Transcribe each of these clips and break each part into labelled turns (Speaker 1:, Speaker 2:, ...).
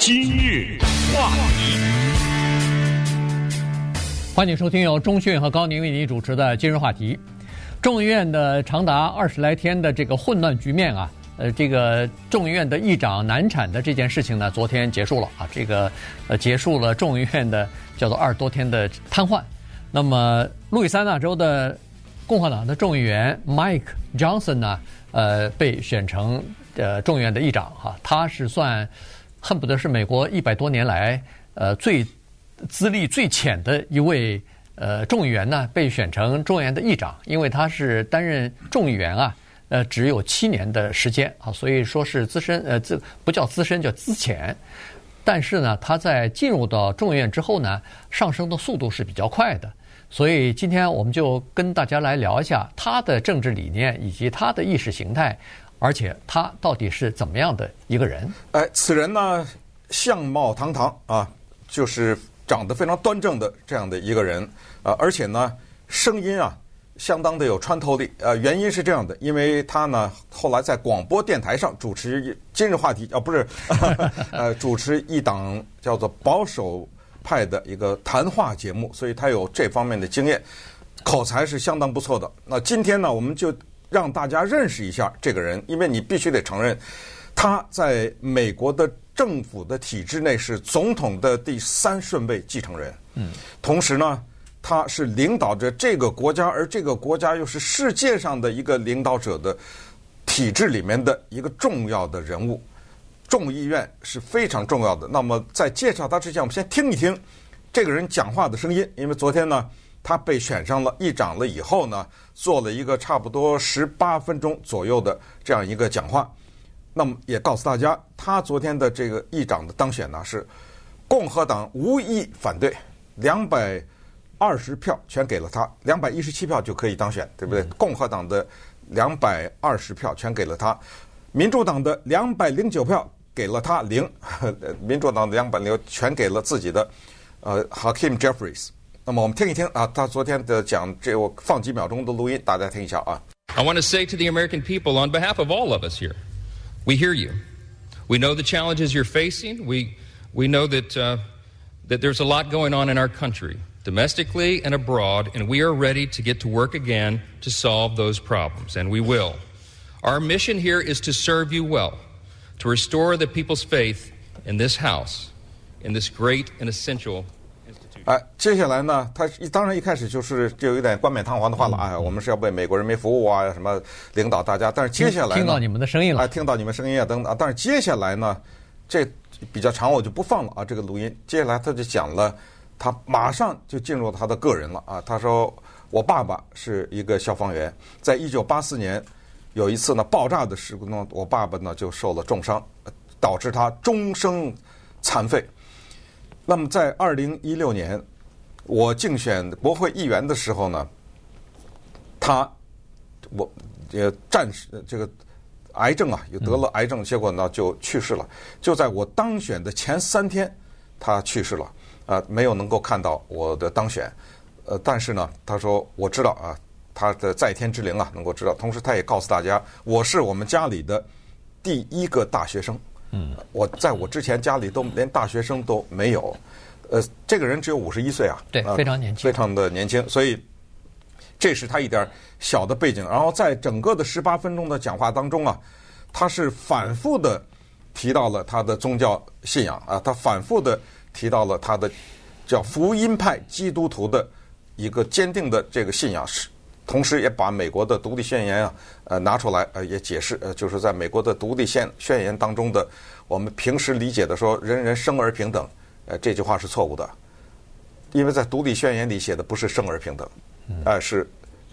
Speaker 1: 今日话题，
Speaker 2: 欢迎收听由中讯和高宁为您主持的今日话题。众议院的长达二十来天的这个混乱局面啊，呃，这个众议院的议长难产的这件事情呢，昨天结束了啊，这个呃结束了众议院的叫做二十多天的瘫痪。那么路易斯安那州的共和党的众议员 Mike Johnson 呢，呃，被选成呃众议院的议长哈，他是算。恨不得是美国一百多年来，呃，最资历最浅的一位呃众议员呢，被选成众议院的议长，因为他是担任众议员啊，呃，只有七年的时间啊，所以说是资深，呃，这不叫资深，叫资浅。但是呢，他在进入到众议院之后呢，上升的速度是比较快的。所以今天我们就跟大家来聊一下他的政治理念以及他的意识形态。而且他到底是怎么样的一个人？
Speaker 3: 哎，此人呢，相貌堂堂啊，就是长得非常端正的这样的一个人啊，而且呢，声音啊，相当的有穿透力。呃，原因是这样的，因为他呢，后来在广播电台上主持今日话题啊，不是，呃，主持一档叫做保守派的一个谈话节目，所以他有这方面的经验，口才是相当不错的。那今天呢，我们就。让大家认识一下这个人，因为你必须得承认，他在美国的政府的体制内是总统的第三顺位继承人。嗯，同时呢，他是领导着这个国家，而这个国家又是世界上的一个领导者的体制里面的一个重要的人物。众议院是非常重要的。那么在介绍他之前，我们先听一听这个人讲话的声音，因为昨天呢。他被选上了议长了以后呢，做了一个差不多十八分钟左右的这样一个讲话。那么也告诉大家，他昨天的这个议长的当选呢，是共和党无一反对，两百二十票全给了他，两百一十七票就可以当选，对不对？共和党的两百二十票全给了他，民主党的两百零九票给了他零，民主党的两百零全给了自己的呃 Hakeem Jeffries。那么我们听一听啊，他昨天的讲，这我放几秒钟的录音，大家听一下啊。
Speaker 4: I want to say to the American people, on behalf of all of us here, we hear you. We know the challenges you're facing. We we know that uh, that there's a lot going on in our country, domestically and abroad, and we are ready to get to work again to solve those problems, and we will. Our mission here is to serve you well, to restore the people's faith in this house, in this great and essential.
Speaker 3: 哎，接下来呢，他当然一开始就是就有点冠冕堂皇的话了哎，我们是要为美国人民服务啊，什么领导大家。但是接下来
Speaker 2: 听到你们的声音了，
Speaker 3: 哎，听到你们声音啊等等。但是接下来呢，这比较长，我就不放了啊，这个录音。接下来他就讲了，他马上就进入他的个人了啊。他说，我爸爸是一个消防员，在一九八四年有一次呢爆炸的事故中，我爸爸呢就受了重伤，导致他终生残废。那么在二零一六年，我竞选国会议员的时候呢，他我也战胜这个癌症啊，又得了癌症，结果呢就去世了。就在我当选的前三天，他去世了啊、没有能够看到我的当选。呃，但是呢，他说我知道啊，他的在天之灵啊能够知道。同时，他也告诉大家，我是我们家里的第一个大学生。嗯，我在我之前家里都连大学生都没有，呃，这个人只有五十一岁啊，
Speaker 2: 对，非常年轻，
Speaker 3: 非常的年轻，所以这是他一点小的背景。然后在整个的十八分钟的讲话当中啊，他是反复的提到了他的宗教信仰啊，他反复的提到了他的叫福音派基督徒的一个坚定的这个信仰是。同时也把美国的独立宣言啊，呃拿出来，呃也解释，呃就是在美国的独立宣宣言当中的，我们平时理解的说人人生而平等，呃这句话是错误的，因为在独立宣言里写的不是生而平等，呃是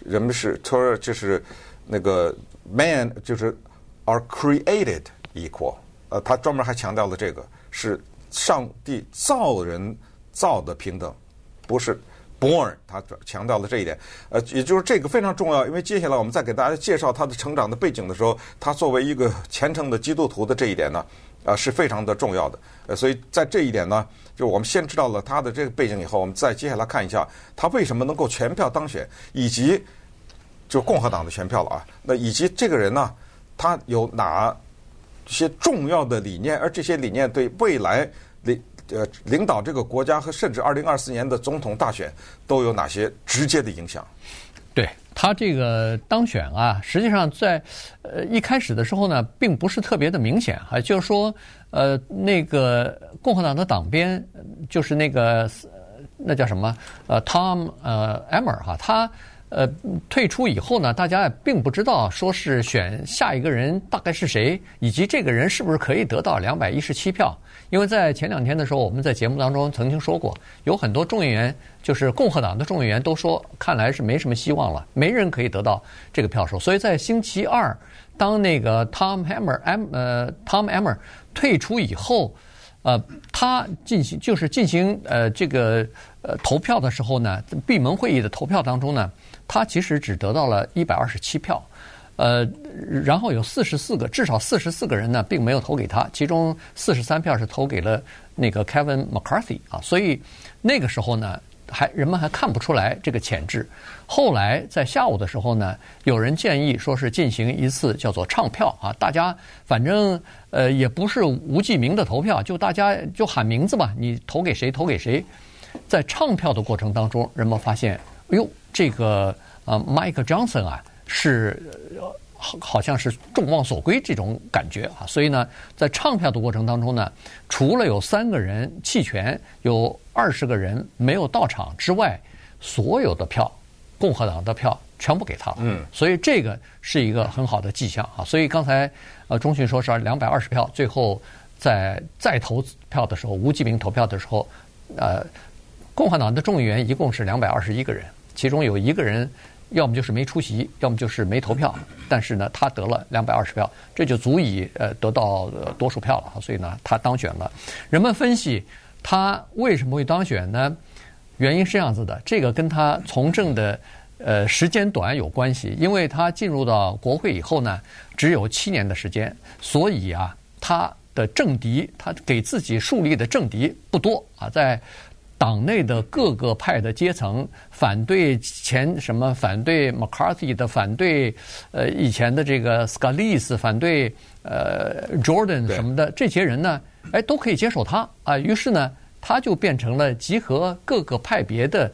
Speaker 3: 人们是他说就是那个 man 就是 are created equal，呃他专门还强调了这个是上帝造人造的平等，不是。Born，他强调了这一点，呃，也就是这个非常重要，因为接下来我们再给大家介绍他的成长的背景的时候，他作为一个虔诚的基督徒的这一点呢，啊、呃，是非常的重要的。呃，所以在这一点呢，就我们先知道了他的这个背景以后，我们再接下来看一下他为什么能够全票当选，以及就共和党的全票了啊，那以及这个人呢，他有哪些重要的理念，而这些理念对未来呃领导这个国家和甚至二零二四年的总统大选都有哪些直接的影响？
Speaker 2: 对他这个当选啊，实际上在呃一开始的时候呢，并不是特别的明显啊，就是说呃那个共和党的党鞭就是那个那叫什么呃 Tom 呃 Emmer 哈他。呃，退出以后呢，大家并不知道说是选下一个人大概是谁，以及这个人是不是可以得到两百一十七票。因为在前两天的时候，我们在节目当中曾经说过，有很多众议员，就是共和党的众议员都说，看来是没什么希望了，没人可以得到这个票数。所以在星期二，当那个 Tom Emmer M 呃 Tom Emmer 退出以后，呃，他进行就是进行呃这个呃投票的时候呢，闭门会议的投票当中呢。他其实只得到了一百二十七票，呃，然后有四十四个，至少四十四个人呢，并没有投给他，其中四十三票是投给了那个 Kevin McCarthy 啊，所以那个时候呢，还人们还看不出来这个潜质。后来在下午的时候呢，有人建议说是进行一次叫做唱票啊，大家反正呃也不是无记名的投票，就大家就喊名字吧，你投给谁投给谁，在唱票的过程当中，人们发现，哎呦。这个呃，Mike Johnson 啊，是好好像是众望所归这种感觉啊，所以呢，在唱票的过程当中呢，除了有三个人弃权，有二十个人没有到场之外，所有的票，共和党的票全部给他了。嗯，所以这个是一个很好的迹象啊。所以刚才呃，中讯说是两百二十票，最后在再投票的时候，无记名投票的时候，呃，共和党的众议员一共是两百二十一个人。其中有一个人，要么就是没出席，要么就是没投票。但是呢，他得了两百二十票，这就足以呃得到多数票了。所以呢，他当选了。人们分析他为什么会当选呢？原因是这样子的，这个跟他从政的呃时间短有关系。因为他进入到国会以后呢，只有七年的时间，所以啊，他的政敌，他给自己树立的政敌不多啊，在。党内的各个派的阶层反对前什么反对 McCarthy 的反对呃以前的这个 Scalise 反对呃 Jordan 什么的这些人呢，哎都可以接受他啊，于是呢他就变成了集合各个派别的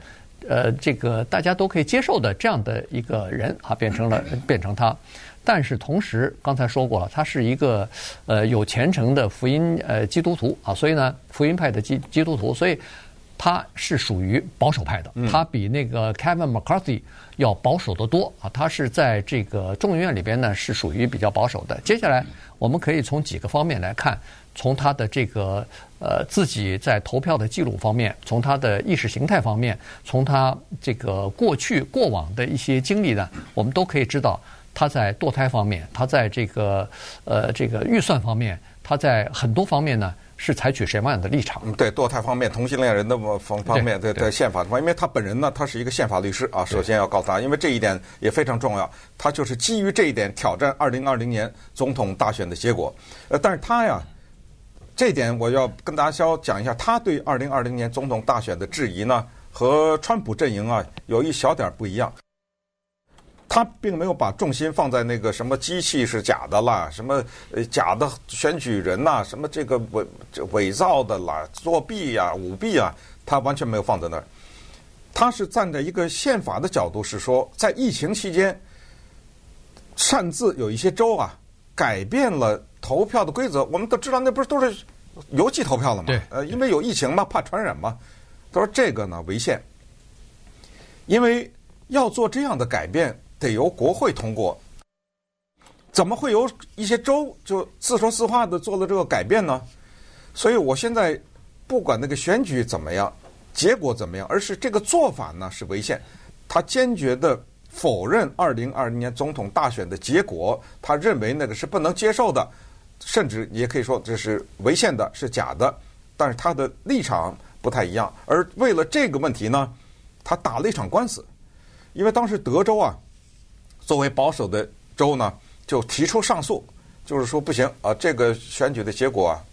Speaker 2: 呃这个大家都可以接受的这样的一个人啊，变成了变成他，但是同时刚才说过了，他是一个呃有虔诚的福音呃基督徒啊，所以呢福音派的基基督徒，所以。他是属于保守派的，他比那个 Kevin McCarthy 要保守得多啊。他是在这个众议院里边呢，是属于比较保守的。接下来我们可以从几个方面来看，从他的这个呃自己在投票的记录方面，从他的意识形态方面，从他这个过去过往的一些经历呢，我们都可以知道他在堕胎方面，他在这个呃这个预算方面，他在很多方面呢。是采取什么样的立场？
Speaker 3: 嗯，对，堕胎方面、同性恋人的方方面，对对，宪法的方面，因为他本人呢，他是一个宪法律师啊。首先要告诉他，因为这一点也非常重要，他就是基于这一点挑战二零二零年总统大选的结果。呃，但是他呀，这点我要跟大家稍讲一下，他对二零二零年总统大选的质疑呢，和川普阵营啊有一小点不一样。他并没有把重心放在那个什么机器是假的啦，什么呃假的选举人呐，什么这个伪伪造的啦，作弊呀、舞弊啊，他完全没有放在那儿。他是站在一个宪法的角度，是说在疫情期间，擅自有一些州啊改变了投票的规则。我们都知道，那不是都是邮寄投票了
Speaker 2: 吗？
Speaker 3: 呃，因为有疫情嘛，怕传染嘛。他说这个呢违宪，因为要做这样的改变。得由国会通过，怎么会有一些州就自说自话的做了这个改变呢？所以我现在不管那个选举怎么样，结果怎么样，而是这个做法呢是违宪。他坚决的否认二零二零年总统大选的结果，他认为那个是不能接受的，甚至也可以说这是违宪的，是假的。但是他的立场不太一样，而为了这个问题呢，他打了一场官司，因为当时德州啊。作为保守的州呢，就提出上诉，就是说不行啊，这个选举的结果啊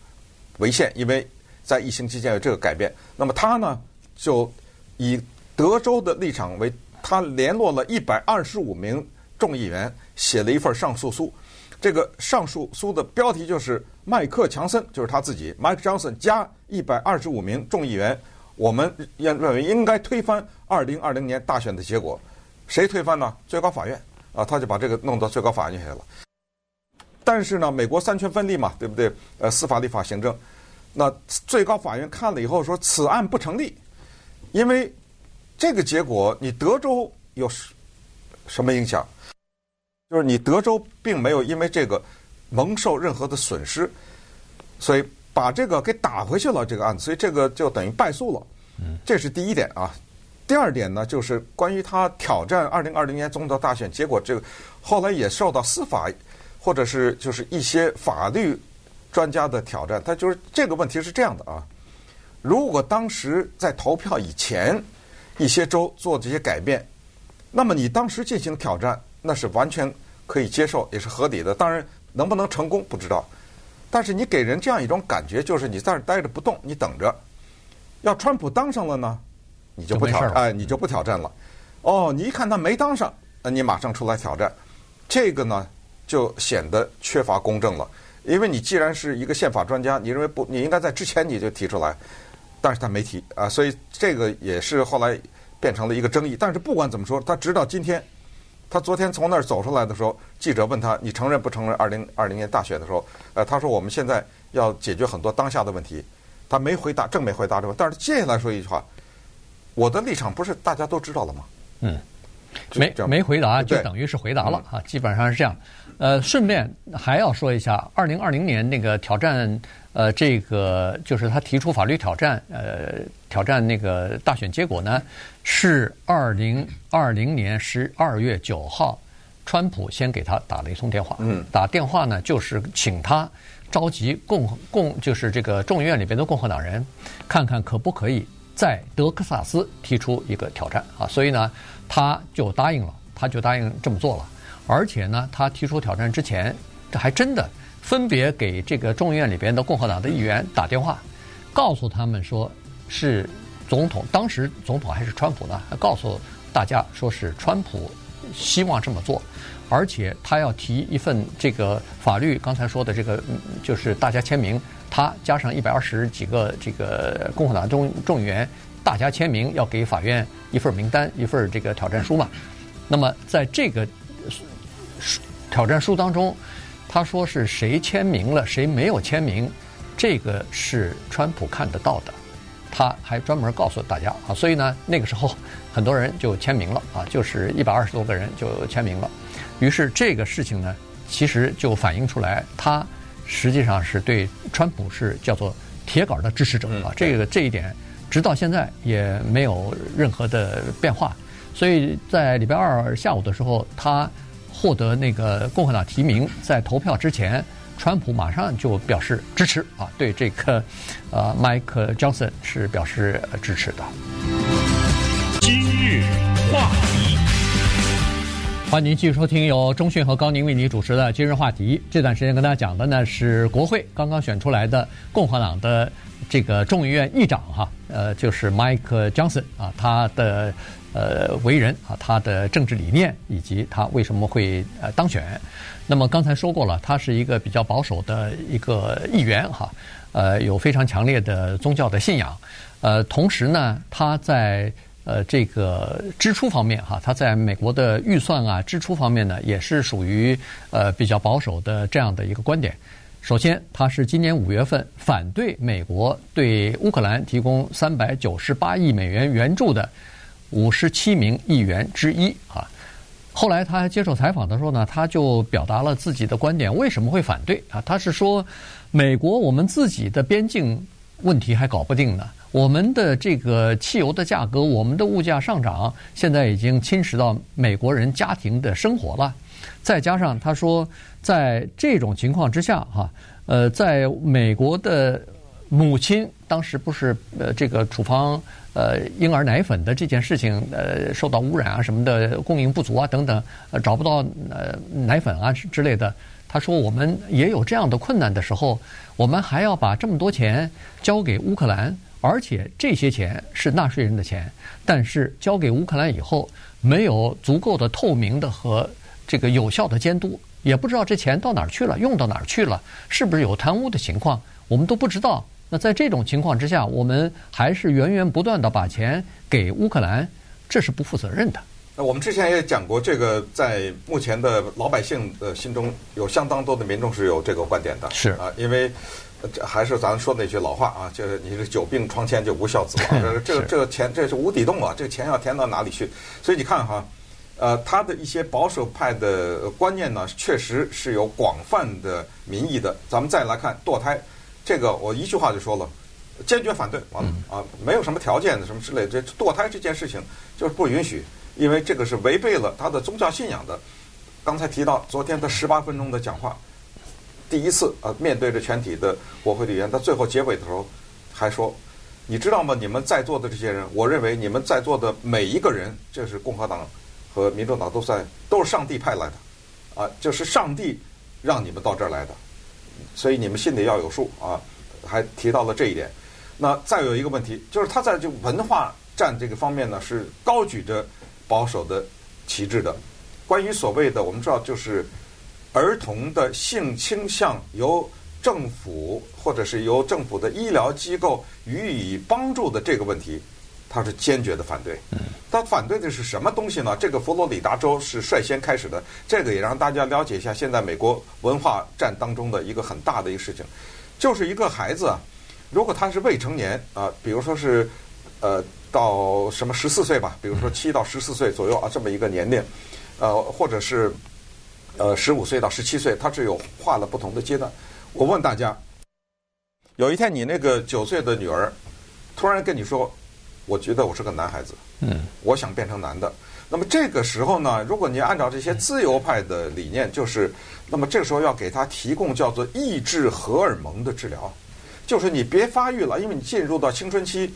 Speaker 3: 违宪，因为在疫情期间有这个改变。那么他呢，就以德州的立场为，他联络了一百二十五名众议员，写了一份上诉书，这个上诉书的标题就是麦克强森，就是他自己，Mike Johnson 加一百二十五名众议员，我们认认为应该推翻二零二零年大选的结果。谁推翻呢？最高法院啊，他就把这个弄到最高法院去了。但是呢，美国三权分立嘛，对不对？呃，司法、立法、行政。那最高法院看了以后说，此案不成立，因为这个结果你德州有什么影响？就是你德州并没有因为这个蒙受任何的损失，所以把这个给打回去了这个案子，所以这个就等于败诉了。这是第一点啊。第二点呢，就是关于他挑战二零二零年总统大选结果，这个后来也受到司法或者是就是一些法律专家的挑战。他就是这个问题是这样的啊，如果当时在投票以前一些州做这些改变，那么你当时进行挑战，那是完全可以接受，也是合理的。当然能不能成功不知道，但是你给人这样一种感觉，就是你在这儿待着不动，你等着，要川普当上了呢？你就不挑战，哎，你就不挑战了。哦，你一看他没当上，那你马上出来挑战，这个呢就显得缺乏公正了。因为你既然是一个宪法专家，你认为不，你应该在之前你就提出来，但是他没提啊，所以这个也是后来变成了一个争议。但是不管怎么说，他直到今天，他昨天从那儿走出来的时候，记者问他，你承认不承认二零二零年大选的时候，呃，他说我们现在要解决很多当下的问题，他没回答，正没回答这个，但是接下来说一句话。我的立场不是大家都知道了吗？
Speaker 2: 嗯，没没回答就等于是回答了啊，基本上是这样。呃，顺便还要说一下，二零二零年那个挑战，呃，这个就是他提出法律挑战，呃，挑战那个大选结果呢，是二零二零年十二月九号，川普先给他打了一通电话，嗯，打电话呢就是请他召集共共就是这个众议院里边的共和党人，看看可不可以。在德克萨斯提出一个挑战啊，所以呢，他就答应了，他就答应这么做了。而且呢，他提出挑战之前，这还真的分别给这个众议院里边的共和党的议员打电话，告诉他们说是总统，当时总统还是川普呢，还告诉大家说是川普希望这么做，而且他要提一份这个法律，刚才说的这个就是大家签名。他加上一百二十几个这个共和党众众议员，大家签名要给法院一份名单，一份这个挑战书嘛。那么在这个挑战书当中，他说是谁签名了，谁没有签名，这个是川普看得到的。他还专门告诉大家啊，所以呢，那个时候很多人就签名了啊，就是一百二十多个人就签名了。于是这个事情呢，其实就反映出来他。实际上是对川普是叫做铁杆的支持者啊，这个这一点直到现在也没有任何的变化。所以在礼拜二下午的时候，他获得那个共和党提名，在投票之前，川普马上就表示支持啊，对这个呃麦克强森是表示支持的。欢迎您继续收听由中讯和高宁为您主持的今日话题。这段时间跟大家讲的呢是国会刚刚选出来的共和党的这个众议院议长哈，呃，就是 Mike Johnson 啊，他的呃为人啊，他的政治理念以及他为什么会呃当选。那么刚才说过了，他是一个比较保守的一个议员哈，呃，有非常强烈的宗教的信仰，呃，同时呢，他在。呃，这个支出方面哈，他在美国的预算啊支出方面呢，也是属于呃比较保守的这样的一个观点。首先，他是今年五月份反对美国对乌克兰提供三百九十八亿美元援助的五十七名议员之一啊。后来他接受采访的时候呢，他就表达了自己的观点，为什么会反对啊？他是说，美国我们自己的边境问题还搞不定呢。我们的这个汽油的价格，我们的物价上涨，现在已经侵蚀到美国人家庭的生活了。再加上他说，在这种情况之下，哈，呃，在美国的母亲当时不是呃这个处方呃婴儿奶粉的这件事情呃受到污染啊什么的供应不足啊等等，找不到呃奶粉啊之类的。他说我们也有这样的困难的时候，我们还要把这么多钱交给乌克兰。而且这些钱是纳税人的钱，但是交给乌克兰以后，没有足够的透明的和这个有效的监督，也不知道这钱到哪儿去了，用到哪儿去了，是不是有贪污的情况，我们都不知道。那在这种情况之下，我们还是源源不断地把钱给乌克兰，这是不负责任的。
Speaker 3: 那我们之前也讲过，这个在目前的老百姓的心中，有相当多的民众是有这个观点的。
Speaker 2: 是
Speaker 3: 啊，因为这还是咱说那句老话啊，就是你这久病床前就无孝子啊，这个这个这个钱这是无底洞啊，这个钱要填到哪里去？所以你看哈，呃，他的一些保守派的观念呢，确实是有广泛的民意的。咱们再来看堕胎，这个我一句话就说了，坚决反对，完了啊，没有什么条件的什么之类，这堕胎这件事情就是不允许。因为这个是违背了他的宗教信仰的。刚才提到昨天的十八分钟的讲话，第一次啊面对着全体的国会议员，他最后结尾的时候还说：“你知道吗？你们在座的这些人，我认为你们在座的每一个人，这是共和党和民主党都算都是上帝派来的，啊，就是上帝让你们到这儿来的，所以你们心里要有数啊。”还提到了这一点。那再有一个问题，就是他在这文化战这个方面呢，是高举着。保守的旗帜的，关于所谓的我们知道就是儿童的性倾向由政府或者是由政府的医疗机构予以帮助的这个问题，他是坚决的反对。他反对的是什么东西呢？这个佛罗里达州是率先开始的，这个也让大家了解一下现在美国文化战当中的一个很大的一个事情，就是一个孩子，如果他是未成年啊，比如说是呃。到什么十四岁吧，比如说七到十四岁左右啊，这么一个年龄，呃，或者是呃十五岁到十七岁，他是有划了不同的阶段。我问大家，有一天你那个九岁的女儿突然跟你说：“我觉得我是个男孩子，嗯，我想变成男的。”那么这个时候呢，如果你按照这些自由派的理念，就是那么这个时候要给他提供叫做抑制荷尔蒙的治疗，就是你别发育了，因为你进入到青春期。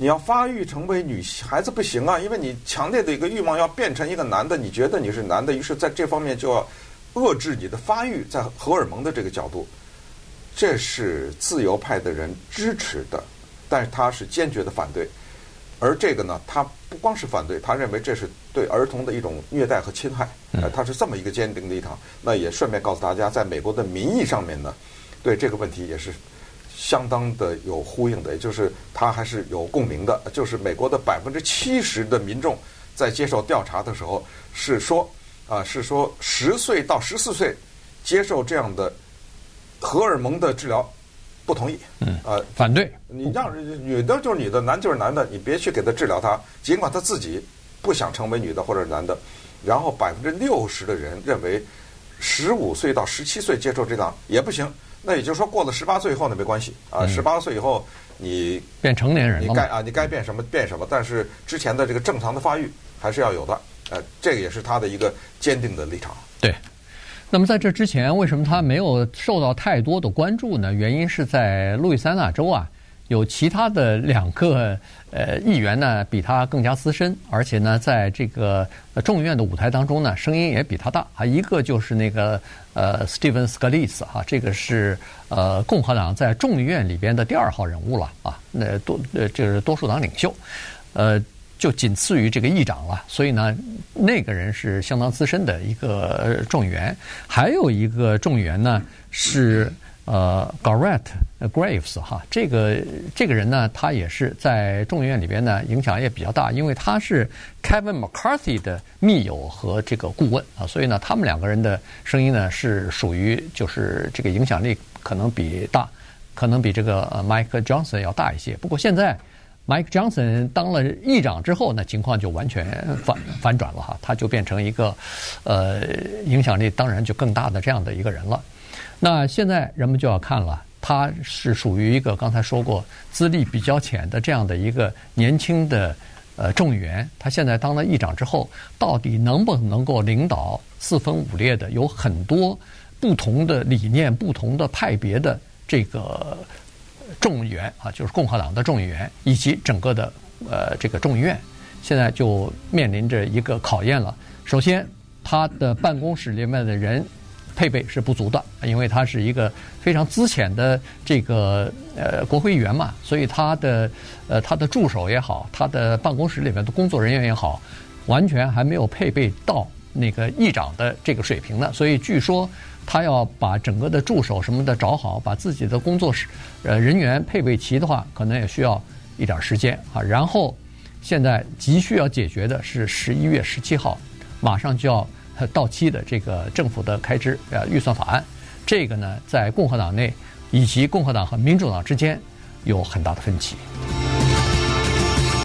Speaker 3: 你要发育成为女孩子不行啊，因为你强烈的一个欲望要变成一个男的，你觉得你是男的，于是在这方面就要遏制你的发育，在荷尔蒙的这个角度，这是自由派的人支持的，但是他是坚决的反对。而这个呢，他不光是反对，他认为这是对儿童的一种虐待和侵害，呃，他是这么一个坚定的立场。那也顺便告诉大家，在美国的民意上面呢，对这个问题也是。相当的有呼应的，也就是它还是有共鸣的。就是美国的百分之七十的民众在接受调查的时候是说，啊，是说十岁到十四岁接受这样的荷尔蒙的治疗不同意，
Speaker 2: 嗯，啊，反对。
Speaker 3: 你让女的就是女的，男就是男的，你别去给他治疗他，尽管他自己不想成为女的或者男的。然后百分之六十的人认为十五岁到十七岁接受这样也不行。那也就是说，过了十八岁以后呢，没关系啊。十八岁以后，你
Speaker 2: 变成年人了，
Speaker 3: 你该啊，你该变什么变什么。但是之前的这个正常的发育还是要有的。呃，这个也是他的一个坚定的立场。
Speaker 2: 对。那么在这之前，为什么他没有受到太多的关注呢？原因是在路易斯安那州啊。有其他的两个呃议员呢，比他更加资深，而且呢，在这个众议院的舞台当中呢，声音也比他大啊。一个就是那个呃，Stephen Scalise 哈，这个是呃共和党在众议院里边的第二号人物了啊。那多呃就是多数党领袖，呃，就仅次于这个议长了。所以呢，那个人是相当资深的一个众议员。还有一个众议员呢是。呃，Garrett Graves 哈，这个这个人呢，他也是在众议院里边呢，影响也比较大，因为他是 Kevin McCarthy 的密友和这个顾问啊，所以呢，他们两个人的声音呢是属于就是这个影响力可能比大，可能比这个 Mike Johnson 要大一些。不过现在 Mike Johnson 当了议长之后呢，情况就完全反反转了哈，他就变成一个呃影响力当然就更大的这样的一个人了。那现在人们就要看了，他是属于一个刚才说过资历比较浅的这样的一个年轻的呃众议员。他现在当了议长之后，到底能不能够领导四分五裂的有很多不同的理念、不同的派别的这个众议员啊，就是共和党的众议员以及整个的呃这个众议院，现在就面临着一个考验了。首先，他的办公室里面的人。配备是不足的，因为他是一个非常资浅的这个呃国会议员嘛，所以他的呃他的助手也好，他的办公室里面的工作人员也好，完全还没有配备到那个议长的这个水平呢，所以据说他要把整个的助手什么的找好，把自己的工作室呃人员配备齐的话，可能也需要一点时间啊。然后现在急需要解决的是十一月十七号马上就要到期的这个政府的开支呃预算法案，这个呢在共和党内以及共和党和民主党之间有很大的分歧。